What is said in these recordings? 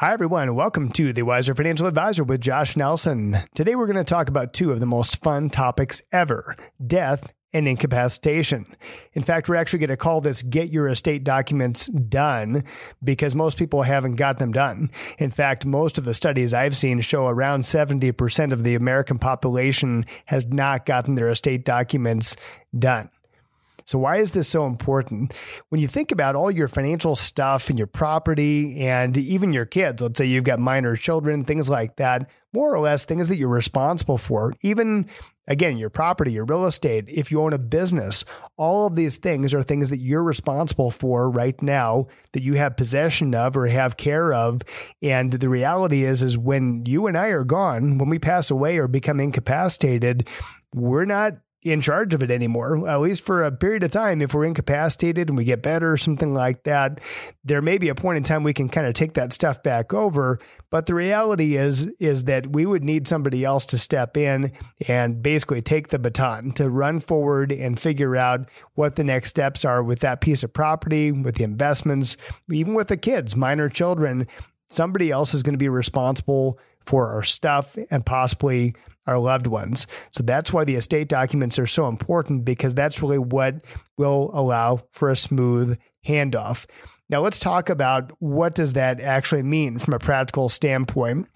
Hi, everyone. Welcome to the Wiser Financial Advisor with Josh Nelson. Today, we're going to talk about two of the most fun topics ever death and incapacitation. In fact, we're actually going to call this Get Your Estate Documents Done because most people haven't got them done. In fact, most of the studies I've seen show around 70% of the American population has not gotten their estate documents done. So, why is this so important? When you think about all your financial stuff and your property and even your kids, let's say you've got minor children, things like that, more or less things that you're responsible for, even again, your property, your real estate, if you own a business, all of these things are things that you're responsible for right now that you have possession of or have care of. And the reality is, is when you and I are gone, when we pass away or become incapacitated, we're not in charge of it anymore, at least for a period of time. If we're incapacitated and we get better or something like that, there may be a point in time we can kind of take that stuff back over. But the reality is, is that we would need somebody else to step in and basically take the baton to run forward and figure out what the next steps are with that piece of property, with the investments, even with the kids, minor children. Somebody else is going to be responsible for our stuff and possibly our loved ones. So that's why the estate documents are so important because that's really what will allow for a smooth handoff. Now let's talk about what does that actually mean from a practical standpoint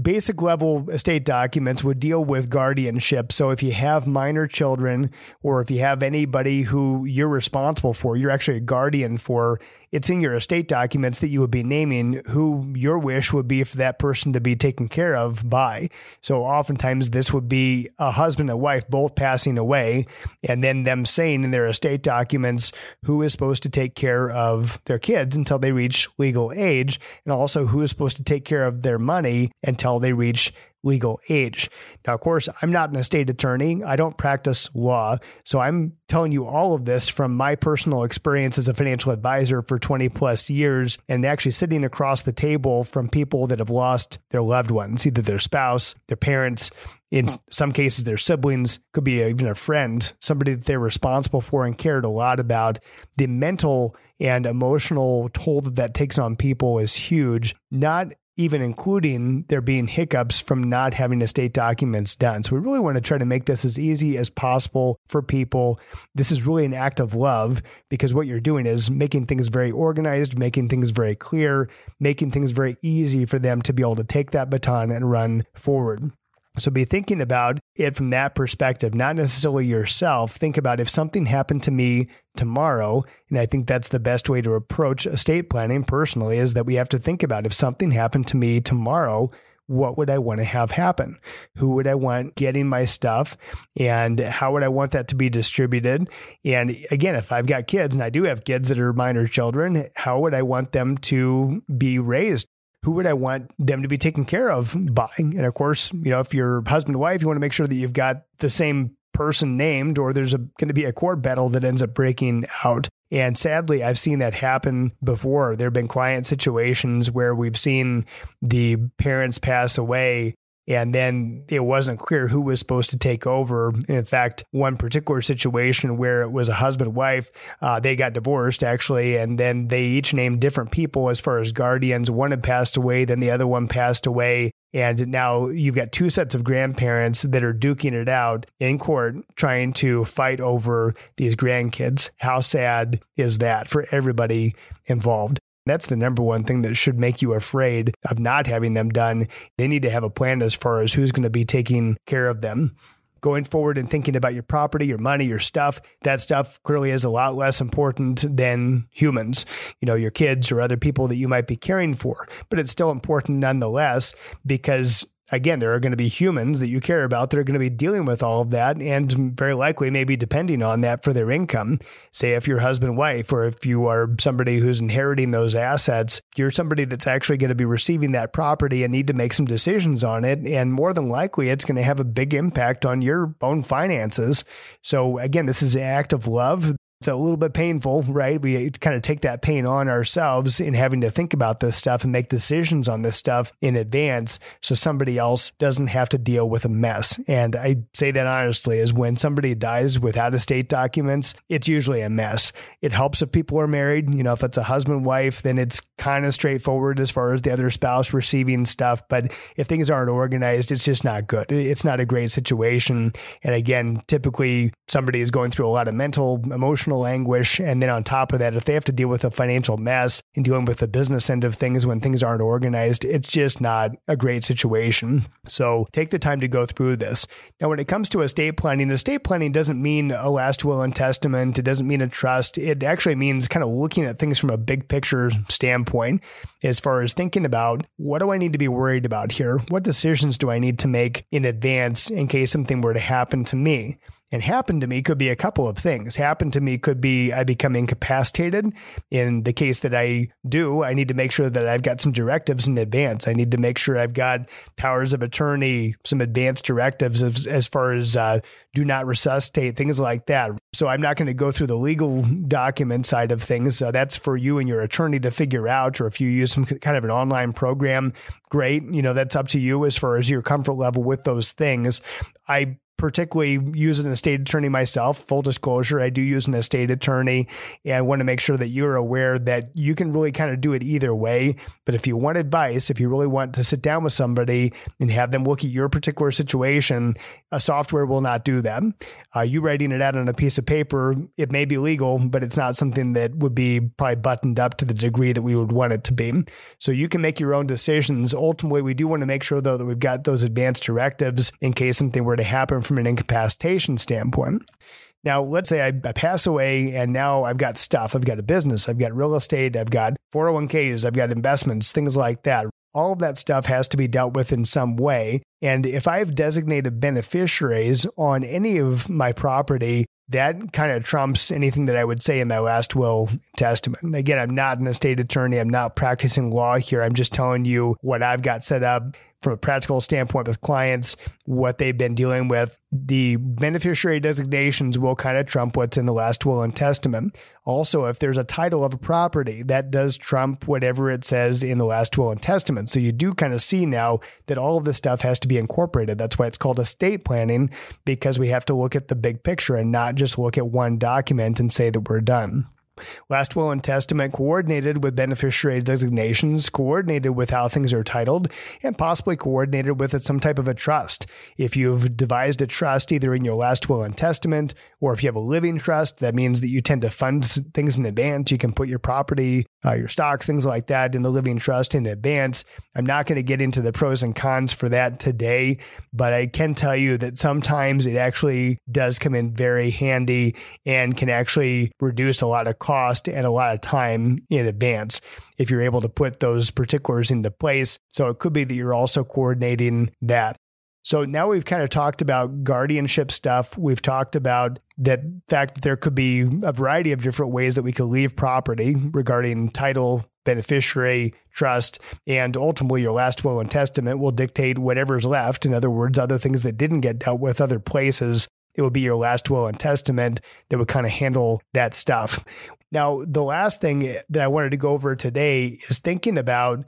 basic level estate documents would deal with guardianship. So if you have minor children or if you have anybody who you're responsible for, you're actually a guardian for, it's in your estate documents that you would be naming who your wish would be for that person to be taken care of by. So oftentimes this would be a husband and wife both passing away and then them saying in their estate documents who is supposed to take care of their kids until they reach legal age and also who is supposed to take care of their money until they reach legal age. Now, of course, I'm not an estate attorney. I don't practice law. So I'm telling you all of this from my personal experience as a financial advisor for 20 plus years and actually sitting across the table from people that have lost their loved ones, either their spouse, their parents, in hmm. some cases, their siblings, could be even a friend, somebody that they're responsible for and cared a lot about. The mental and emotional toll that that takes on people is huge, not even including there being hiccups from not having estate documents done. So we really want to try to make this as easy as possible for people. This is really an act of love because what you're doing is making things very organized, making things very clear, making things very easy for them to be able to take that baton and run forward. So be thinking about it from that perspective, not necessarily yourself. Think about if something happened to me tomorrow, and I think that's the best way to approach estate planning personally is that we have to think about if something happened to me tomorrow, what would I want to have happen? Who would I want getting my stuff? And how would I want that to be distributed? And again, if I've got kids and I do have kids that are minor children, how would I want them to be raised? Who would I want them to be taken care of by? And of course, you know, if you're husband and wife, you want to make sure that you've got the same person named or there's going to be a court battle that ends up breaking out. And sadly, I've seen that happen before. There have been client situations where we've seen the parents pass away and then it wasn't clear who was supposed to take over. In fact, one particular situation where it was a husband wife, uh, they got divorced actually, and then they each named different people as far as guardians. One had passed away, then the other one passed away. And now you've got two sets of grandparents that are duking it out in court, trying to fight over these grandkids. How sad is that for everybody involved? That's the number one thing that should make you afraid of not having them done. They need to have a plan as far as who's going to be taking care of them. Going forward and thinking about your property, your money, your stuff, that stuff clearly is a lot less important than humans, you know, your kids or other people that you might be caring for. But it's still important nonetheless because again, there are going to be humans that you care about that are going to be dealing with all of that and very likely maybe depending on that for their income. Say if you're husband, wife, or if you are somebody who's inheriting those assets, you're somebody that's actually going to be receiving that property and need to make some decisions on it. And more than likely, it's going to have a big impact on your own finances. So again, this is an act of love It's a little bit painful, right? We kind of take that pain on ourselves in having to think about this stuff and make decisions on this stuff in advance so somebody else doesn't have to deal with a mess. And I say that honestly is when somebody dies without estate documents, it's usually a mess. It helps if people are married. You know, if it's a husband, wife, then it's kind of straightforward as far as the other spouse receiving stuff. But if things aren't organized, it's just not good. It's not a great situation. And again, typically somebody is going through a lot of mental, emotional, emotional anguish. And then on top of that, if they have to deal with a financial mess and dealing with the business end of things when things aren't organized, it's just not a great situation. So take the time to go through this. Now, when it comes to estate planning, estate planning doesn't mean a last will and testament. It doesn't mean a trust. It actually means kind of looking at things from a big picture standpoint as far as thinking about what do I need to be worried about here? What decisions do I need to make in advance in case something were to happen to me? And happen to me could be a couple of things. Happen to me could be I become incapacitated. In the case that I do, I need to make sure that I've got some directives in advance. I need to make sure I've got powers of attorney, some advanced directives as, as far as uh, do not resuscitate, things like that. So I'm not going to go through the legal document side of things. That's for you and your attorney to figure out. Or if you use some kind of an online program, great. You know, that's up to you as far as your comfort level with those things. I particularly use an estate attorney myself. Full disclosure, I do use an estate attorney. And I want to make sure that you're aware that you can really kind of do it either way. But if you want advice, if you really want to sit down with somebody and have them look at your particular situation, a software will not do that. Uh, you writing it out on a piece of paper, it may be legal, but it's not something that would be probably buttoned up to the degree that we would want it to be. So you can make your own decisions. Ultimately, we do want to make sure, though, that we've got those advanced directives in case something were to happen from an incapacitation standpoint. Now, let's say I, I, pass away and now I've got stuff. I've got a business, I've got real estate, I've got 401ks, I've got investments, things like that. All of that stuff has to be dealt with in some way. And if I have designated beneficiaries on any of my property, that kind of trumps anything that I would say in my last will testament. Again, I'm not an estate attorney. I'm not practicing law here. I'm just telling you what I've got set up from a practical standpoint with clients, what they've been dealing with. The beneficiary designations will kind of trump what's in the last will and testament. Also, if there's a title of a property, that does trump whatever it says in the last will and testament. So you do kind of see now that all of this stuff has to be incorporated. That's why it's called estate planning, because we have to look at the big picture and not just look at one document and say that we're done. Last will and testament coordinated with beneficiary designations, coordinated with how things are titled, and possibly coordinated with some type of a trust. If you've devised a trust either in your last will and testament, or if you have a living trust, that means that you tend to fund things in advance. You can put your property, uh, your stocks, things like that in the living trust in advance. I'm not going to get into the pros and cons for that today, but I can tell you that sometimes it actually does come in very handy and can actually reduce a lot of cost and a lot of time in advance if you're able to put those particulars into place. So it could be that you're also coordinating that. So now we've kind of talked about guardianship stuff. We've talked about that fact that there could be a variety of different ways that we could leave property regarding title, beneficiary, trust, and ultimately your last will and testament will dictate whatever's left. In other words, other things that didn't get dealt with, other places it would be your last will and testament that would kind of handle that stuff. Now, the last thing that I wanted to go over today is thinking about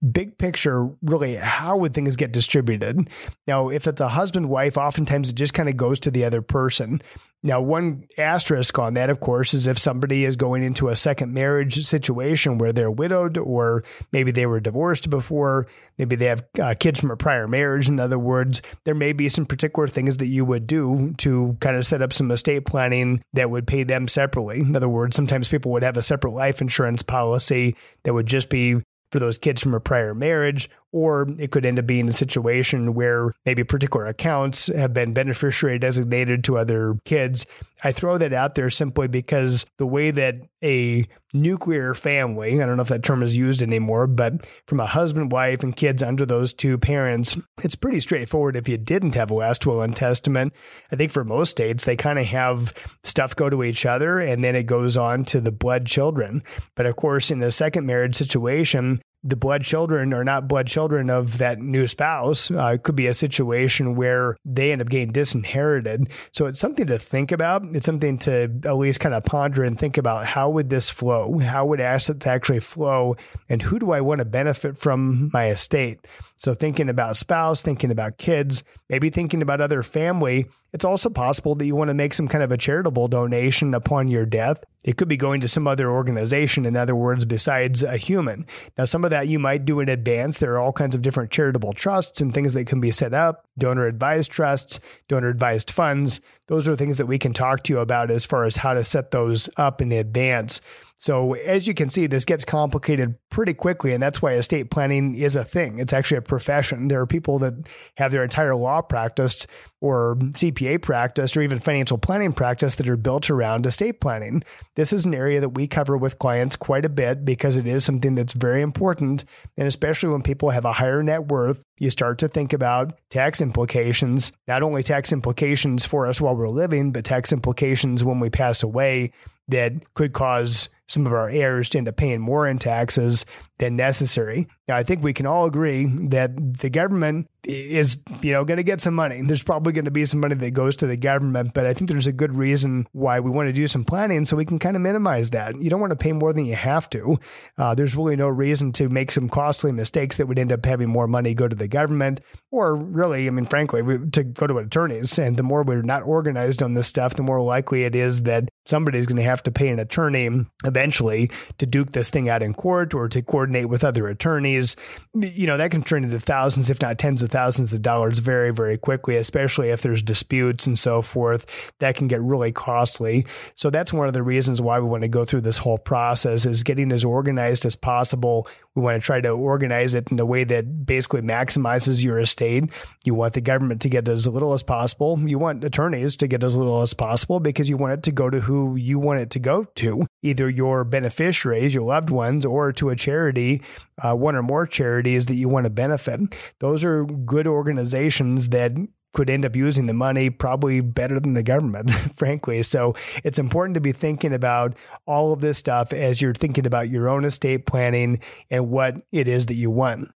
big picture, really, how would things get distributed? Now, if it's a husband wife, oftentimes it just kind of goes to the other person. Now, one asterisk on that, of course, is if somebody is going into a second marriage situation where they're widowed, or maybe they were divorced before, maybe they have uh, kids from a prior marriage. In other words, there may be some particular things that you would do to kind of set up some estate planning that would pay them separately. In other words, sometimes people would have a separate life insurance policy that would just be for those kids from a prior marriage, or it could end up being a situation where maybe particular accounts have been beneficiary designated to other kids. I throw that out there simply because the way that a nuclear family, I don't know if that term is used anymore, but from a husband, wife, and kids under those two parents, it's pretty straightforward if you didn't have a last will and testament. I think for most states, they kind of have stuff go to each other and then it goes on to the blood children. But of course, in a second marriage situation, the blood children are not blood children of that new spouse. Uh, it could be a situation where they end up getting disinherited. So it's something to think about. It's something to at least kind of ponder and think about how would this flow? How would assets actually flow? And who do I want to benefit from my estate? So thinking about spouse, thinking about kids, maybe thinking about other family. It's also possible that you want to make some kind of a charitable donation upon your death. It could be going to some other organization, in other words, besides a human. Now, some of that you might do in advance. There are all kinds of different charitable trusts and things that can be set up, donor advised trusts, donor advised funds. Those are things that we can talk to you about as far as how to set those up in advance. So, as you can see, this gets complicated pretty quickly, and that's why estate planning is a thing. It's actually a profession. There are people that have their entire law practice or CPA practice or even financial planning practice that are built around estate planning. This is an area that we cover with clients quite a bit because it is something that's very important. And especially when people have a higher net worth, you start to think about tax implications, not only tax implications for us while we're living, but tax implications when we pass away that could cause some of our heirs to end up paying more in taxes than necessary. Now, I think we can all agree that the government is, you know, going to get some money. There's probably going to be some money that goes to the government, but I think there's a good reason why we want to do some planning so we can kind of minimize that. You don't want to pay more than you have to. Uh, there's really no reason to make some costly mistakes that would end up having more money go to the government, or really, I mean, frankly, to go to attorneys. And the more we're not organized on this stuff, the more likely it is that somebody's going to have to pay an attorney eventually to duke this thing out in court or to coordinate with other attorneys. You know, that can turn into thousands, if not tens of thousands of dollars very, very quickly, especially if there's disputes and so forth. That can get really costly. So that's one of the reasons why we want to go through this whole process is getting as organized as possible. We want to try to organize it in a way that basically maximizes your estate. You want the government to get as little as possible. You want attorneys to get as little as possible because you want it to go to who you want it to go to, either your beneficiaries, your loved ones, or to a charity, uh, one or more charities that you want to benefit. Those are good organizations that could end up using the money probably better than the government, frankly. So it's important to be thinking about all of this stuff as you're thinking about your own estate planning and what it is that you want.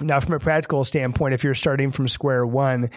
Now, from a practical standpoint, if you're starting from square one,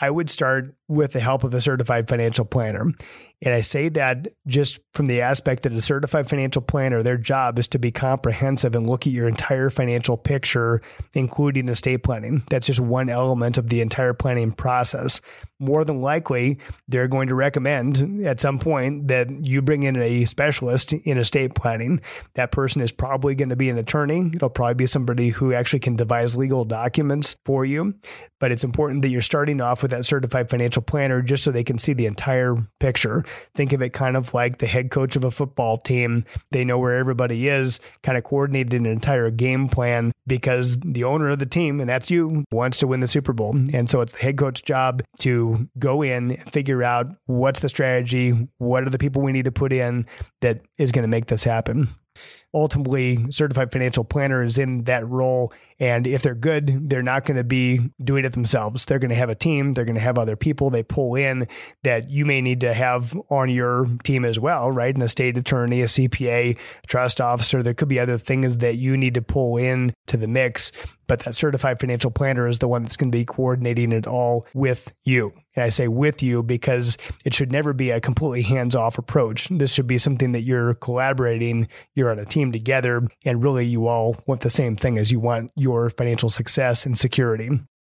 I would start with the help of a certified financial planner. And I say that just from the aspect that a certified financial planner, their job is to be comprehensive and look at your entire financial picture, including estate planning. That's just one element of the entire planning process. More than likely, they're going to recommend at some point that you bring in a specialist in estate planning. That person is probably going to be an attorney. It'll probably be somebody who actually can devise legal documents for you. But it's important that you're starting off with that certified financial planner just so they can see the entire picture. Think of it kind of like the head coach of a football team. They know where everybody is, kind of coordinated an entire game plan because the owner of the team, and that's you, wants to win the Super Bowl. And so it's the head coach's job to go in, and figure out what's the strategy, what are the people we need to put in that is going to make this happen ultimately certified financial planner is in that role. And if they're good they're not going to be doing it themselves. They're going to have a team. They're going to have other people they pull in that you may need to have on your team as well right? An estate attorney a cpa a trust officer. There could be other things that you need to pull in to the mix. But that certified financial planner is the one that's going to be coordinating it all with you. And I say with you because it should never be a completely hands off approach. This should be something that you're collaborating, you're on a team together, and really you all want the same thing as you want your financial success and security.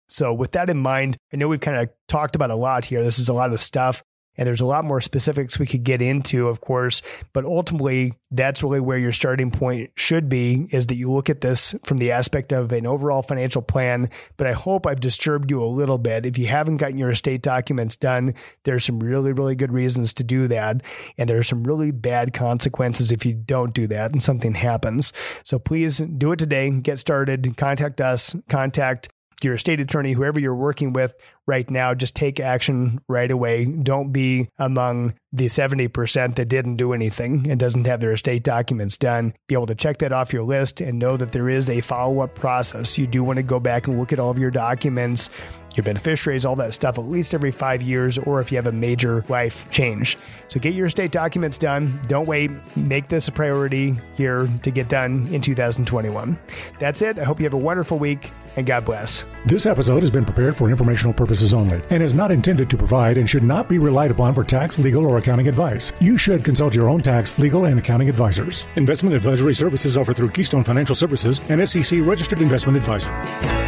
So, with that in mind, I know we've kind of talked about a lot here. This is a lot of stuff. And there's a lot more specifics we could get into, of course, but ultimately, that's really where your starting point should be is that you look at this from the aspect of an overall financial plan. But I hope I've disturbed you a little bit. If you haven't gotten your estate documents done, there's some really, really good reasons to do that. And there are some really bad consequences if you don't do that and something happens. So please do it today. Get started. Contact us, contact your estate attorney, whoever you're working with, right now. Just take action right away. Don't be among the 70% that didn't do anything and doesn't have their estate documents done. Be able to check that off your list and know that there is a follow up process. You do want to go back and look at all of your documents your beneficiaries, all that stuff, at least every five years, or if you have a major life change. So get your estate documents done. Don't wait. Make this a priority here to get done in 2021. That's it. I hope you have a wonderful week and God bless. This episode has been prepared for informational purposes only and is not intended to provide and should not be relied upon for tax, legal, or accounting advice. You should consult your own tax, legal, and accounting advisors. Investment advisory services offered through Keystone Financial Services and SEC registered investment advisor.